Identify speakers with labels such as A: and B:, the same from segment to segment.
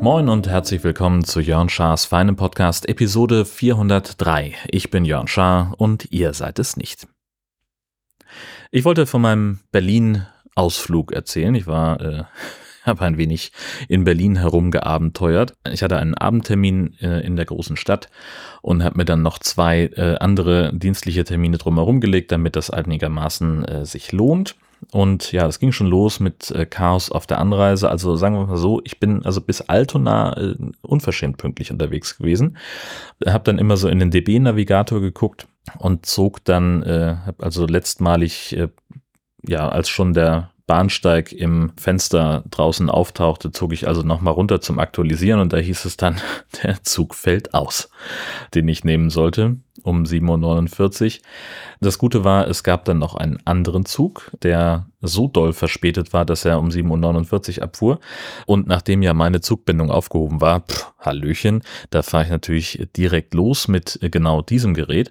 A: Moin und herzlich willkommen zu Jörn Schars feinem Podcast Episode 403. Ich bin Jörn Schaar und ihr seid es nicht. Ich wollte von meinem Berlin-Ausflug erzählen. Ich war, äh, habe ein wenig in Berlin herumgeabenteuert. Ich hatte einen Abendtermin äh, in der großen Stadt und habe mir dann noch zwei äh, andere dienstliche Termine drumherum gelegt, damit das einigermaßen äh, sich lohnt. Und ja, es ging schon los mit äh, Chaos auf der Anreise. Also sagen wir mal so, ich bin also bis Altona äh, unverschämt pünktlich unterwegs gewesen. Hab dann immer so in den DB-Navigator geguckt und zog dann, äh, hab also letztmalig, ja, als schon der Bahnsteig im Fenster draußen auftauchte, zog ich also nochmal runter zum Aktualisieren und da hieß es dann, der Zug fällt aus, den ich nehmen sollte um 7.49 Uhr. Das Gute war, es gab dann noch einen anderen Zug, der so doll verspätet war, dass er um 7.49 Uhr abfuhr. Und nachdem ja meine Zugbindung aufgehoben war, pff, Hallöchen, da fahre ich natürlich direkt los mit genau diesem Gerät.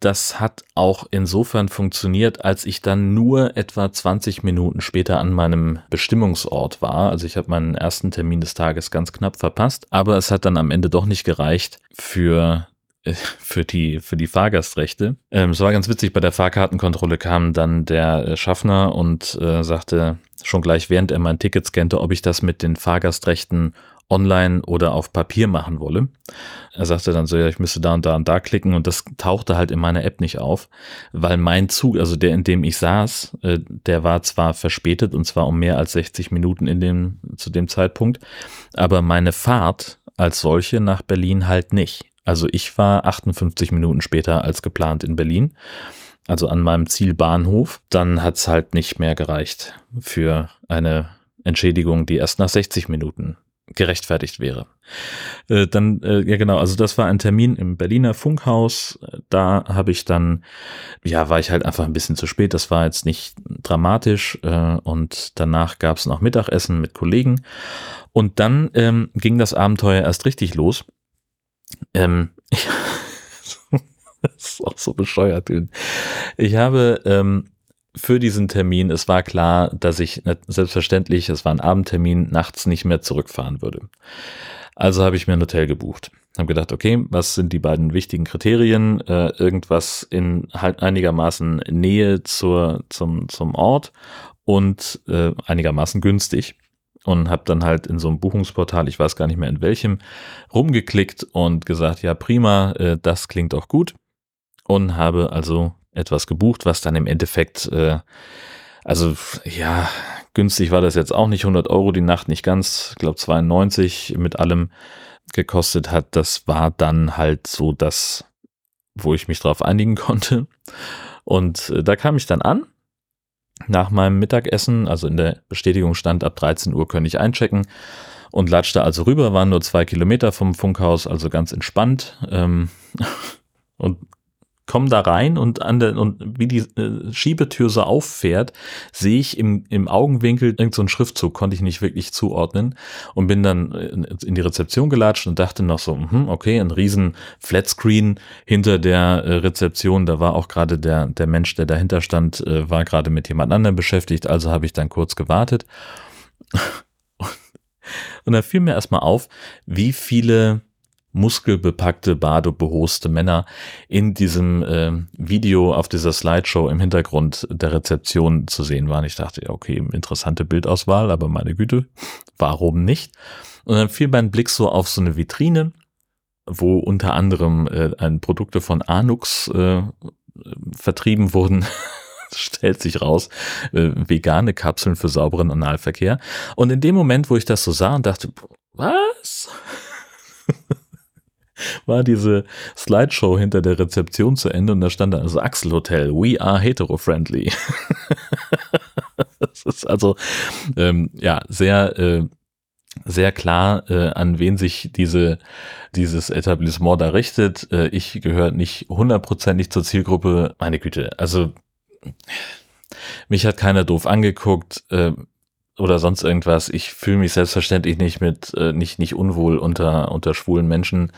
A: Das hat auch insofern funktioniert, als ich dann nur etwa 20 Minuten später an meinem Bestimmungsort war. Also ich habe meinen ersten Termin des Tages ganz knapp verpasst, aber es hat dann am Ende doch nicht gereicht für äh, für die, für die Fahrgastrechte. Ähm, es war ganz witzig, bei der Fahrkartenkontrolle kam dann der äh, Schaffner und äh, sagte schon gleich, während er mein Ticket scannte, ob ich das mit den Fahrgastrechten online oder auf Papier machen wolle. Er sagte dann so, ja, ich müsste da und da und da klicken und das tauchte halt in meiner App nicht auf, weil mein Zug, also der, in dem ich saß, äh, der war zwar verspätet und zwar um mehr als 60 Minuten in dem, zu dem Zeitpunkt, aber meine Fahrt als solche nach Berlin halt nicht. Also ich war 58 Minuten später als geplant in Berlin, also an meinem Zielbahnhof. Dann hat's halt nicht mehr gereicht für eine Entschädigung, die erst nach 60 Minuten gerechtfertigt wäre. Äh, dann, äh, ja genau, also das war ein Termin im Berliner Funkhaus. Da habe ich dann, ja, war ich halt einfach ein bisschen zu spät. Das war jetzt nicht dramatisch. Äh, und danach gab es noch Mittagessen mit Kollegen. Und dann ähm, ging das Abenteuer erst richtig los. Ähm, ich, das ist auch so bescheuert. Ich habe ähm, für diesen Termin, es war klar, dass ich selbstverständlich, es war ein Abendtermin, nachts nicht mehr zurückfahren würde. Also habe ich mir ein Hotel gebucht. Habe gedacht, okay, was sind die beiden wichtigen Kriterien? Äh, irgendwas in halt einigermaßen Nähe zur, zum, zum Ort und äh, einigermaßen günstig und habe dann halt in so einem Buchungsportal, ich weiß gar nicht mehr in welchem, rumgeklickt und gesagt, ja prima, äh, das klingt auch gut und habe also etwas gebucht, was dann im Endeffekt, äh, also ja, günstig war das jetzt auch nicht, 100 Euro die Nacht, nicht ganz, ich glaube 92 mit allem gekostet hat. Das war dann halt so das, wo ich mich drauf einigen konnte. Und äh, da kam ich dann an nach meinem Mittagessen, also in der Bestätigung stand, ab 13 Uhr könnte ich einchecken und latschte also rüber, waren nur zwei Kilometer vom Funkhaus, also ganz entspannt. Ähm, und komme da rein und an der und wie die äh, Schiebetür so auffährt, sehe ich im, im Augenwinkel irgendeinen so Schriftzug, konnte ich nicht wirklich zuordnen und bin dann in die Rezeption gelatscht und dachte noch so, mh, okay, ein riesen Flatscreen hinter der äh, Rezeption, da war auch gerade der der Mensch, der dahinter stand, äh, war gerade mit jemand anderem beschäftigt, also habe ich dann kurz gewartet. und da fiel mir erstmal auf, wie viele muskelbepackte, badebehoste Männer in diesem äh, Video auf dieser Slideshow im Hintergrund der Rezeption zu sehen waren. Ich dachte, okay, interessante Bildauswahl, aber meine Güte, warum nicht? Und dann fiel mein Blick so auf so eine Vitrine, wo unter anderem äh, ein Produkte von Anux äh, vertrieben wurden. stellt sich raus, äh, vegane Kapseln für sauberen Analverkehr. Und in dem Moment, wo ich das so sah und dachte, was? war diese Slideshow hinter der Rezeption zu Ende und da stand da also Axel Hotel, we are hetero-friendly. das ist also ähm, ja sehr äh, sehr klar, äh, an wen sich diese, dieses Etablissement da richtet. Äh, ich gehöre nicht hundertprozentig zur Zielgruppe. Meine Güte, also mich hat keiner doof angeguckt. Äh, oder sonst irgendwas. Ich fühle mich selbstverständlich nicht mit, äh, nicht, nicht unwohl unter, unter schwulen Menschen.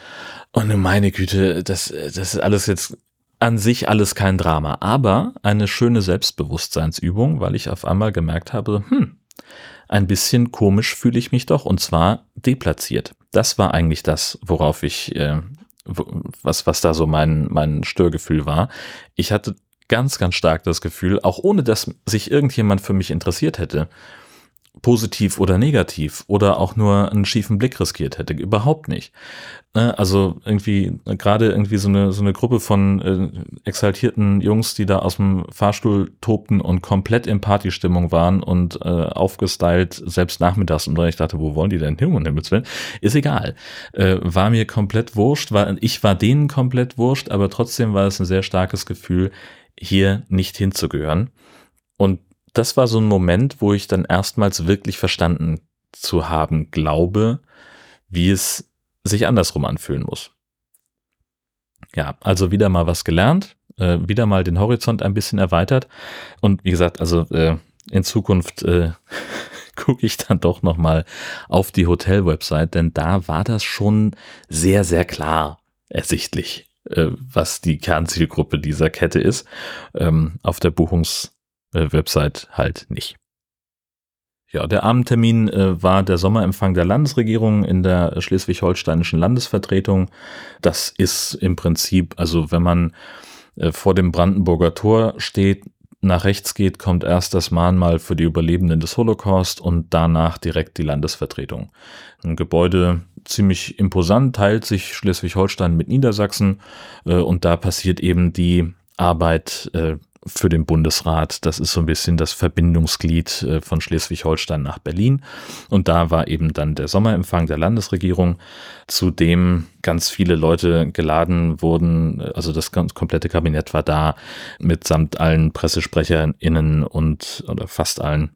A: Und meine Güte, das, das ist alles jetzt an sich alles kein Drama, aber eine schöne Selbstbewusstseinsübung, weil ich auf einmal gemerkt habe, hm, ein bisschen komisch fühle ich mich doch und zwar deplatziert. Das war eigentlich das, worauf ich, äh, was, was da so mein, mein Störgefühl war. Ich hatte ganz, ganz stark das Gefühl, auch ohne dass sich irgendjemand für mich interessiert hätte, positiv oder negativ oder auch nur einen schiefen Blick riskiert hätte. Überhaupt nicht. Ne, also irgendwie gerade irgendwie so eine so eine Gruppe von äh, exaltierten Jungs, die da aus dem Fahrstuhl tobten und komplett in Partystimmung waren und äh, aufgestylt selbst nachmittags und ich dachte, wo wollen die denn hin und Himmels Willen? Ist egal. Äh, war mir komplett wurscht, war ich war denen komplett wurscht, aber trotzdem war es ein sehr starkes Gefühl, hier nicht hinzugehören. Und das war so ein Moment, wo ich dann erstmals wirklich verstanden zu haben glaube, wie es sich andersrum anfühlen muss. Ja, also wieder mal was gelernt, äh, wieder mal den Horizont ein bisschen erweitert und wie gesagt, also äh, in Zukunft äh, gucke ich dann doch noch mal auf die Hotel-Website, denn da war das schon sehr, sehr klar ersichtlich, äh, was die Kernzielgruppe dieser Kette ist. Ähm, auf der Buchungs- äh, Website halt nicht. Ja, der Abendtermin äh, war der Sommerempfang der Landesregierung in der schleswig-holsteinischen Landesvertretung. Das ist im Prinzip, also wenn man äh, vor dem Brandenburger Tor steht, nach rechts geht, kommt erst das Mahnmal für die Überlebenden des Holocaust und danach direkt die Landesvertretung. Ein Gebäude ziemlich imposant, teilt sich Schleswig-Holstein mit Niedersachsen äh, und da passiert eben die Arbeit äh, für den Bundesrat. Das ist so ein bisschen das Verbindungsglied äh, von Schleswig-Holstein nach Berlin. Und da war eben dann der Sommerempfang der Landesregierung, zu dem ganz viele Leute geladen wurden. Also das ganz komplette Kabinett war da mitsamt allen PressesprecherInnen und oder fast allen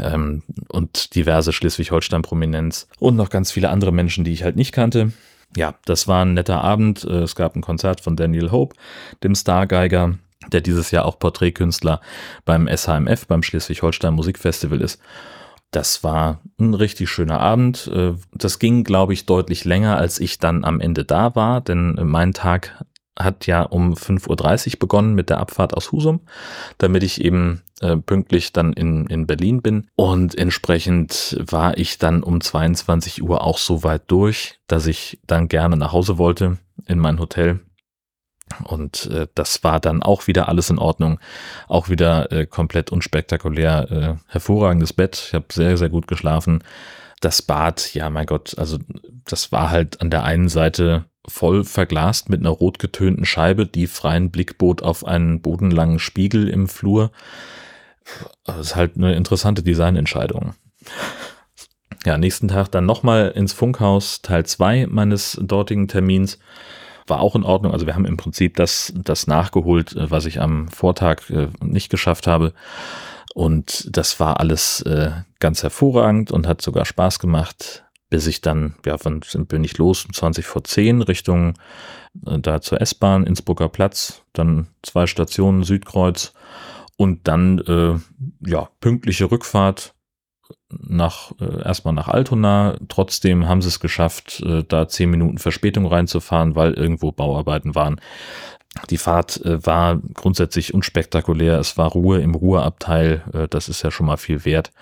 A: ähm, und diverse Schleswig-Holstein-Prominenz und noch ganz viele andere Menschen, die ich halt nicht kannte. Ja, das war ein netter Abend. Äh, es gab ein Konzert von Daniel Hope, dem Stargeiger der dieses Jahr auch Porträtkünstler beim SHMF, beim Schleswig-Holstein Musikfestival ist. Das war ein richtig schöner Abend. Äh, das ging, glaube ich, deutlich länger, als ich dann am Ende da war, denn mein Tag hat ja um 5.30 Uhr begonnen mit der Abfahrt aus Husum, damit ich eben äh, pünktlich dann in, in Berlin bin. Und entsprechend war ich dann um 22 Uhr auch so weit durch, dass ich dann gerne nach Hause wollte in mein Hotel und äh, das war dann auch wieder alles in Ordnung. Auch wieder äh, komplett unspektakulär. Äh, hervorragendes Bett. Ich habe sehr, sehr gut geschlafen. Das Bad, ja, mein Gott, also das war halt an der einen Seite voll verglast mit einer rot getönten Scheibe, die freien Blick bot auf einen bodenlangen Spiegel im Flur. Das ist halt eine interessante Designentscheidung. Ja, nächsten Tag dann nochmal ins Funkhaus, Teil 2 meines dortigen Termins war auch in Ordnung. Also wir haben im Prinzip das, das nachgeholt, äh, was ich am Vortag äh, nicht geschafft habe. Und das war alles äh, ganz hervorragend und hat sogar Spaß gemacht, bis ich dann, ja, wann bin ich los? Um 20 vor 10 Richtung da zur S-Bahn, Innsbrucker Platz, dann zwei Stationen Südkreuz und dann, ja, pünktliche Rückfahrt nach äh, erstmal nach Altona. Trotzdem haben sie es geschafft, äh, da zehn Minuten Verspätung reinzufahren, weil irgendwo Bauarbeiten waren. Die Fahrt äh, war grundsätzlich unspektakulär. Es war Ruhe im Ruheabteil. Äh, das ist ja schon mal viel wert.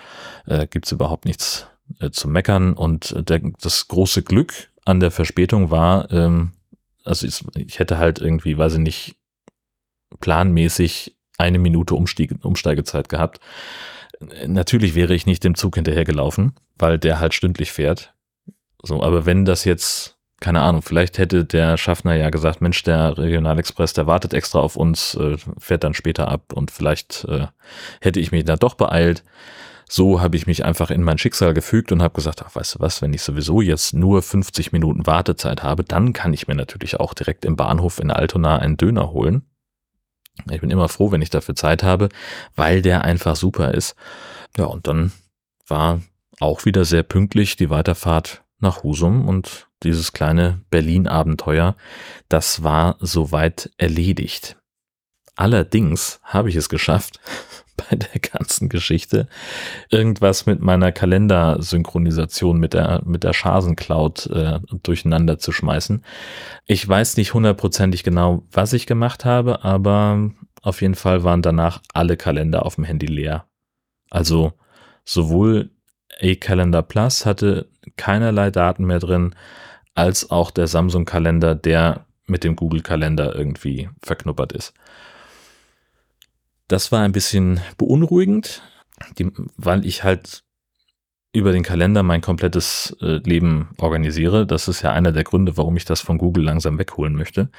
A: Äh, Gibt es überhaupt nichts äh, zu meckern. Und äh, der, das große Glück an der Verspätung war, ähm, also ich, ich hätte halt irgendwie, weiß ich nicht, planmäßig eine Minute Umstieg, Umsteigezeit gehabt natürlich wäre ich nicht dem Zug hinterhergelaufen, weil der halt stündlich fährt. So, aber wenn das jetzt, keine Ahnung, vielleicht hätte der Schaffner ja gesagt, Mensch, der Regionalexpress, der wartet extra auf uns, äh, fährt dann später ab und vielleicht äh, hätte ich mich da doch beeilt. So habe ich mich einfach in mein Schicksal gefügt und habe gesagt, ach, weißt du was, wenn ich sowieso jetzt nur 50 Minuten Wartezeit habe, dann kann ich mir natürlich auch direkt im Bahnhof in Altona einen Döner holen. Ich bin immer froh, wenn ich dafür Zeit habe, weil der einfach super ist. Ja, und dann war auch wieder sehr pünktlich die Weiterfahrt nach Husum und dieses kleine Berlin-Abenteuer, das war soweit erledigt. Allerdings habe ich es geschafft, bei der ganzen Geschichte. Irgendwas mit meiner Kalendersynchronisation mit der, mit der Schasen-Cloud äh, durcheinander zu schmeißen. Ich weiß nicht hundertprozentig genau, was ich gemacht habe, aber auf jeden Fall waren danach alle Kalender auf dem Handy leer. Also sowohl A-Calendar Plus hatte keinerlei Daten mehr drin, als auch der Samsung-Kalender, der mit dem Google-Kalender irgendwie verknuppert ist. Das war ein bisschen beunruhigend, weil ich halt über den Kalender mein komplettes äh, Leben organisiere. Das ist ja einer der Gründe, warum ich das von Google langsam wegholen möchte.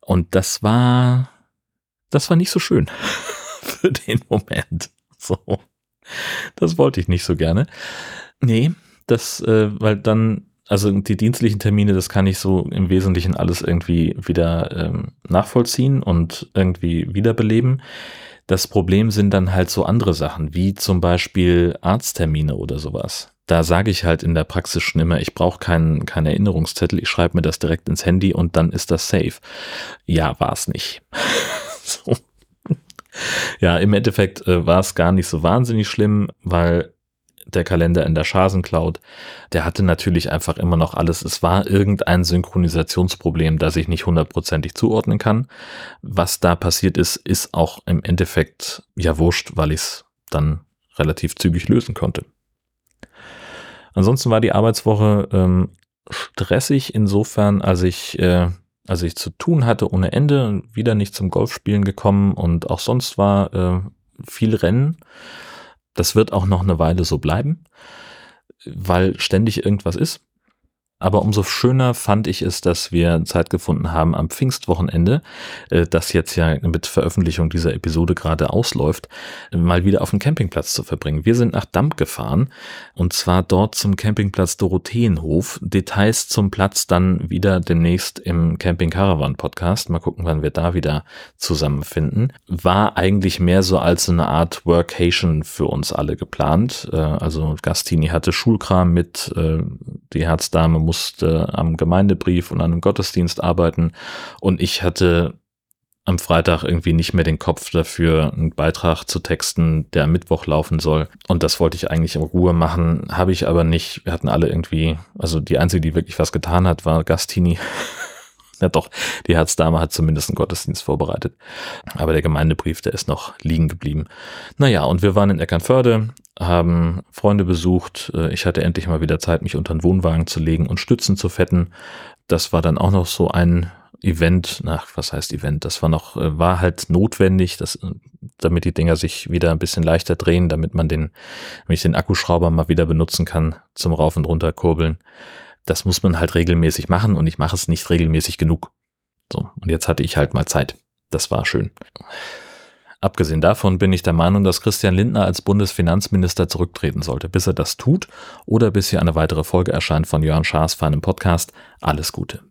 A: Und das war, das war nicht so schön für den Moment. So. Das wollte ich nicht so gerne. Nee, das, äh, weil dann, also die dienstlichen Termine, das kann ich so im Wesentlichen alles irgendwie wieder ähm, nachvollziehen und irgendwie wiederbeleben. Das Problem sind dann halt so andere Sachen, wie zum Beispiel Arzttermine oder sowas. Da sage ich halt in der Praxis schon immer, ich brauche keinen kein Erinnerungszettel, ich schreibe mir das direkt ins Handy und dann ist das safe. Ja, war es nicht. so. Ja, im Endeffekt äh, war es gar nicht so wahnsinnig schlimm, weil der Kalender in der Schasen Cloud, der hatte natürlich einfach immer noch alles. Es war irgendein Synchronisationsproblem, das ich nicht hundertprozentig zuordnen kann. Was da passiert ist, ist auch im Endeffekt ja wurscht, weil ich es dann relativ zügig lösen konnte. Ansonsten war die Arbeitswoche ähm, stressig insofern, als ich äh, also ich zu tun hatte ohne Ende, wieder nicht zum Golfspielen gekommen und auch sonst war äh, viel Rennen. Das wird auch noch eine Weile so bleiben, weil ständig irgendwas ist. Aber umso schöner fand ich es, dass wir Zeit gefunden haben am Pfingstwochenende, äh, das jetzt ja mit Veröffentlichung dieser Episode gerade ausläuft, mal wieder auf dem Campingplatz zu verbringen. Wir sind nach Damp gefahren und zwar dort zum Campingplatz Dorotheenhof. Details zum Platz dann wieder demnächst im Camping Caravan Podcast. Mal gucken, wann wir da wieder zusammenfinden. War eigentlich mehr so als eine Art Workation für uns alle geplant. Äh, also Gastini hatte Schulkram mit, äh, die Herzdame musste am Gemeindebrief und an einem Gottesdienst arbeiten und ich hatte am Freitag irgendwie nicht mehr den Kopf dafür, einen Beitrag zu texten, der am Mittwoch laufen soll. Und das wollte ich eigentlich in Ruhe machen, habe ich aber nicht. Wir hatten alle irgendwie, also die einzige, die wirklich was getan hat, war Gastini. ja doch, die Herzdame hat zumindest einen Gottesdienst vorbereitet. Aber der Gemeindebrief, der ist noch liegen geblieben. Naja, und wir waren in Eckernförde, haben Freunde besucht. Äh, ich hatte endlich mal wieder Zeit, mich unter den Wohnwagen zu legen und Stützen zu fetten. Das war dann auch noch so ein Event, nach was heißt Event? Das war noch, äh, war halt notwendig, dass, äh, damit die Dinger sich wieder ein bisschen leichter drehen, damit man den, wenn ich den Akkuschrauber mal wieder benutzen kann zum Rauf und runter kurbeln. Das muss man halt regelmäßig machen und ich mache es nicht regelmäßig genug. So. Und jetzt hatte ich halt mal Zeit. Das war schön. Abgesehen davon bin ich der Meinung, dass Christian Lindner als Bundesfinanzminister zurücktreten sollte. Bis er das tut oder bis hier eine weitere Folge erscheint von Jörn Schaas für einen Podcast. Alles Gute.